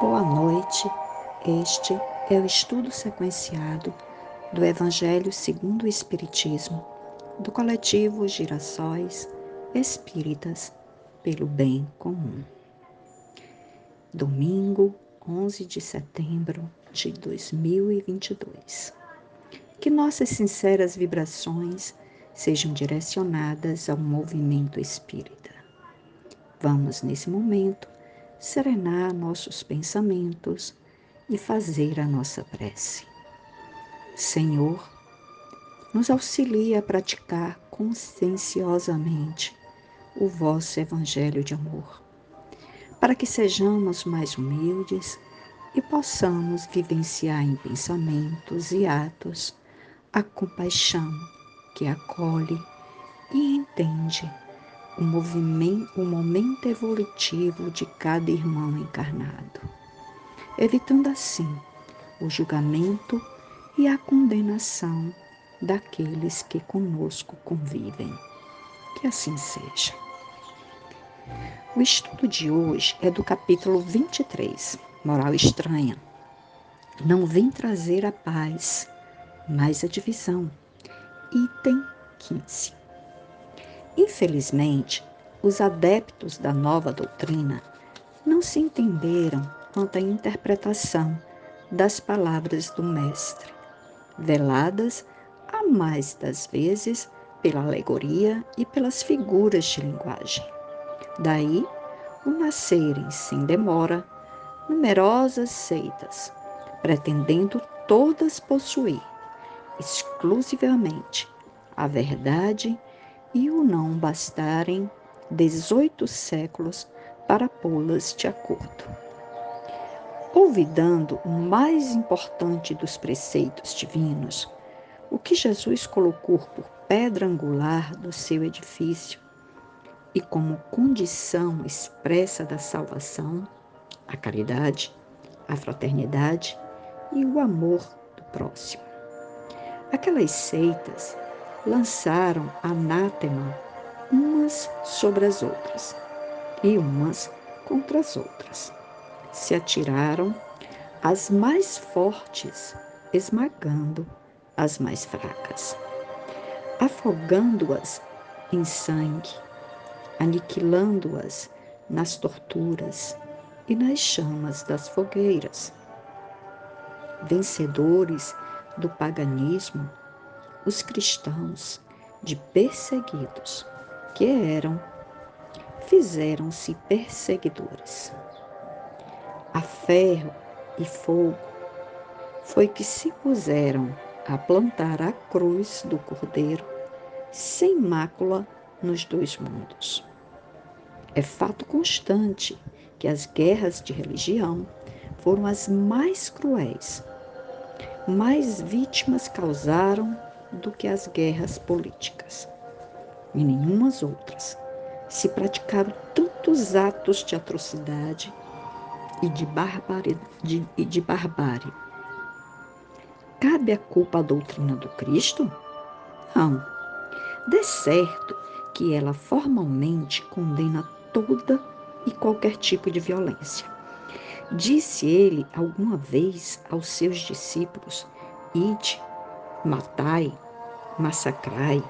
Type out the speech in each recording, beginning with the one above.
Boa noite. Este é o estudo sequenciado do Evangelho segundo o Espiritismo, do coletivo Girassóis Espíritas pelo Bem Comum. Domingo, 11 de setembro de 2022. Que nossas sinceras vibrações sejam direcionadas ao movimento espírita. Vamos, nesse momento, serenar nossos pensamentos e fazer a nossa prece. Senhor, nos auxilia a praticar conscienciosamente o vosso Evangelho de amor, para que sejamos mais humildes e possamos vivenciar em pensamentos e atos a compaixão que acolhe e entende o, movimento, o momento evolutivo de cada irmão encarnado, evitando assim o julgamento e a condenação daqueles que conosco convivem. Que assim seja. O estudo de hoje é do capítulo 23, Moral Estranha. Não vem trazer a paz, mas a divisão. Item 15. Infelizmente, os adeptos da nova doutrina não se entenderam quanto à interpretação das palavras do Mestre, veladas a mais das vezes pela alegoria e pelas figuras de linguagem. Daí o nascerem sem demora numerosas seitas, pretendendo todas possuir exclusivamente a verdade e o não bastarem dezoito séculos para pô-las de acordo. Olvidando o mais importante dos preceitos divinos, o que Jesus colocou por pedra angular do seu edifício e como condição expressa da salvação, a caridade, a fraternidade e o amor do próximo. Aquelas seitas lançaram anátema umas sobre as outras e umas contra as outras. Se atiraram as mais fortes, esmagando as mais fracas, afogando-as em sangue, aniquilando-as nas torturas e nas chamas das fogueiras. Vencedores do paganismo, os cristãos de perseguidos que eram, fizeram-se perseguidores. A ferro e fogo foi que se puseram a plantar a cruz do Cordeiro sem mácula nos dois mundos. É fato constante que as guerras de religião foram as mais cruéis, mais vítimas causaram do que as guerras políticas. E nenhumas outras se praticaram tantos atos de atrocidade e de, barbárie, de, e de barbárie. Cabe a culpa à doutrina do Cristo? Não. De certo que ela formalmente condena toda e qualquer tipo de violência. Disse ele alguma vez aos seus discípulos: Ide, matai, massacrai,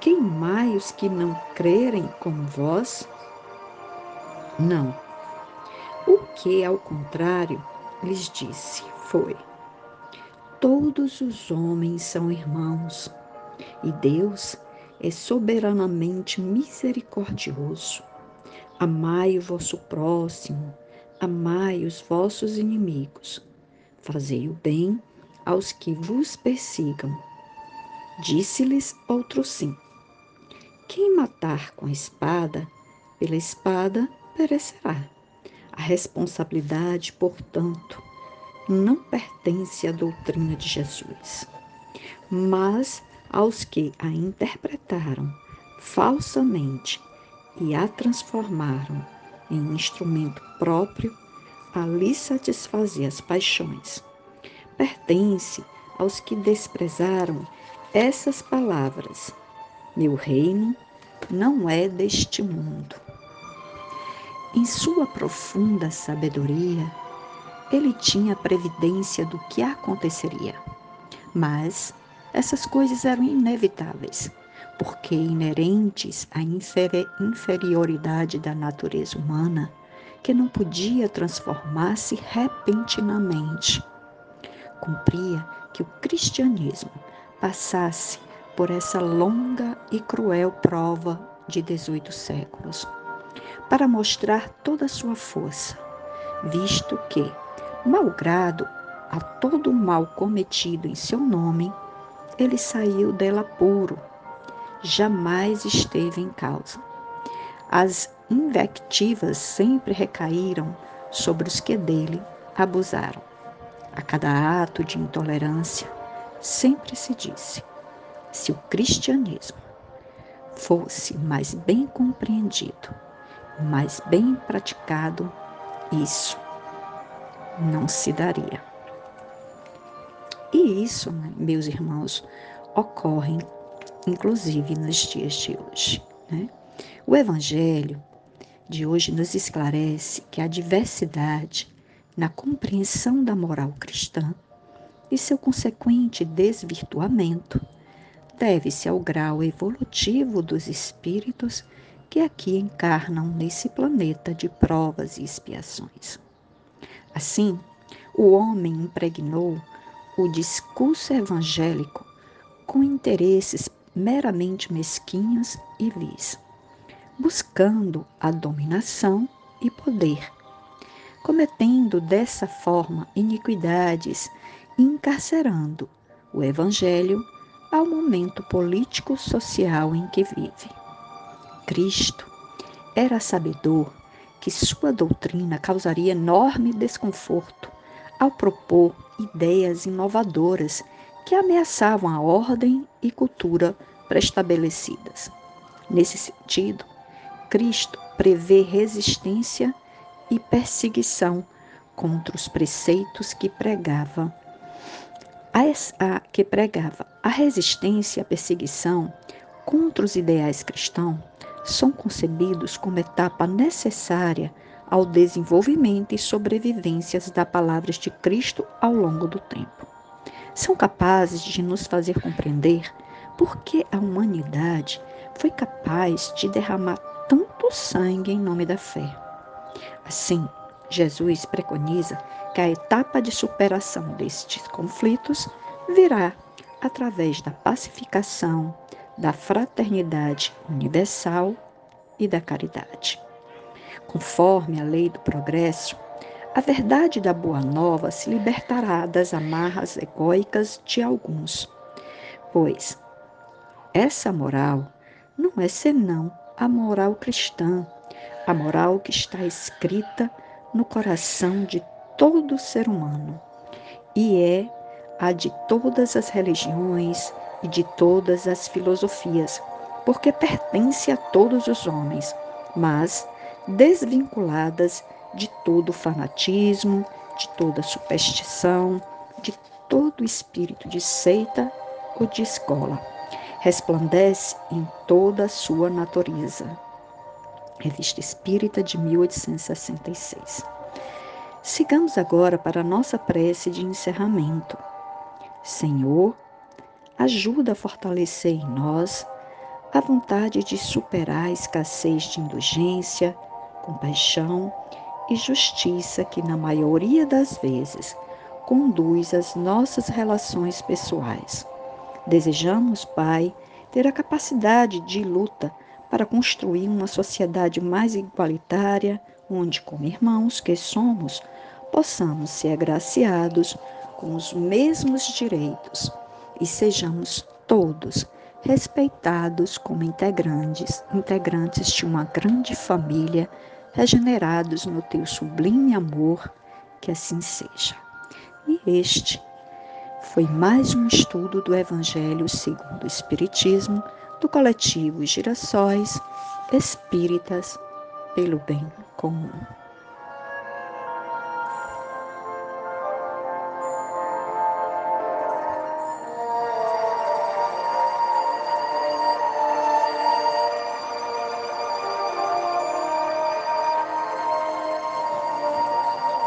queimai os que não crerem como vós? Não. O que, ao contrário, lhes disse foi: Todos os homens são irmãos, e Deus é soberanamente misericordioso. Amai o vosso próximo, amai os vossos inimigos, fazei o bem aos que vos persigam. Disse-lhes outro sim. Quem matar com a espada, pela espada perecerá. A responsabilidade, portanto, não pertence à doutrina de Jesus, mas aos que a interpretaram falsamente e a transformaram em instrumento próprio a lhe satisfazer as paixões pertence aos que desprezaram essas palavras: Meu reino não é deste mundo. Em sua profunda sabedoria, ele tinha previdência do que aconteceria. Mas essas coisas eram inevitáveis, porque inerentes à inferioridade da natureza humana, que não podia transformar-se repentinamente. Cumpria que o cristianismo passasse por essa longa e cruel prova de 18 séculos, para mostrar toda a sua força, visto que, malgrado a todo o mal cometido em seu nome, ele saiu dela puro, jamais esteve em causa. As invectivas sempre recaíram sobre os que dele abusaram. A cada ato de intolerância, sempre se disse: se o cristianismo fosse mais bem compreendido, mais bem praticado, isso não se daria. E isso, né, meus irmãos, ocorre inclusive nos dias de hoje. Né? O Evangelho de hoje nos esclarece que a diversidade na compreensão da moral cristã e seu consequente desvirtuamento deve-se ao grau evolutivo dos espíritos que aqui encarnam nesse planeta de provas e expiações. Assim, o homem impregnou o discurso evangélico com interesses meramente mesquinhos e vis, buscando a dominação e poder, cometendo dessa forma iniquidades encarcerando o evangelho ao momento político-social em que vive. Cristo era sabedor que sua doutrina causaria enorme desconforto ao propor ideias inovadoras que ameaçavam a ordem e cultura preestabelecidas. Nesse sentido, Cristo prevê resistência e perseguição contra os preceitos que pregava a, que pregava a resistência a perseguição contra os ideais cristãos são concebidos como etapa necessária ao desenvolvimento e sobrevivências da palavra de Cristo ao longo do tempo. São capazes de nos fazer compreender por que a humanidade foi capaz de derramar tanto sangue em nome da fé. Assim, Jesus preconiza que a etapa de superação destes conflitos virá através da pacificação, da fraternidade universal e da caridade. Conforme a lei do progresso, a verdade da Boa Nova se libertará das amarras egóicas de alguns, pois essa moral não é senão a moral cristã, a moral que está escrita no coração de todo ser humano e é a de todas as religiões e de todas as filosofias, porque pertence a todos os homens, mas desvinculadas de todo fanatismo, de toda superstição, de todo espírito de seita ou de escola. Resplandece em toda a sua natureza. Revista Espírita de 1866. Sigamos agora para a nossa prece de encerramento. Senhor, ajuda a fortalecer em nós a vontade de superar a escassez de indulgência, compaixão e justiça que, na maioria das vezes, conduz as nossas relações pessoais. Desejamos, Pai, ter a capacidade de luta para construir uma sociedade mais igualitária, onde, como irmãos que somos, possamos ser agraciados com os mesmos direitos e sejamos todos respeitados como integrantes, integrantes de uma grande família, regenerados no teu sublime amor, que assim seja. E este foi mais um estudo do Evangelho segundo o Espiritismo do coletivo Girassóis Espíritas pelo Bem Comum.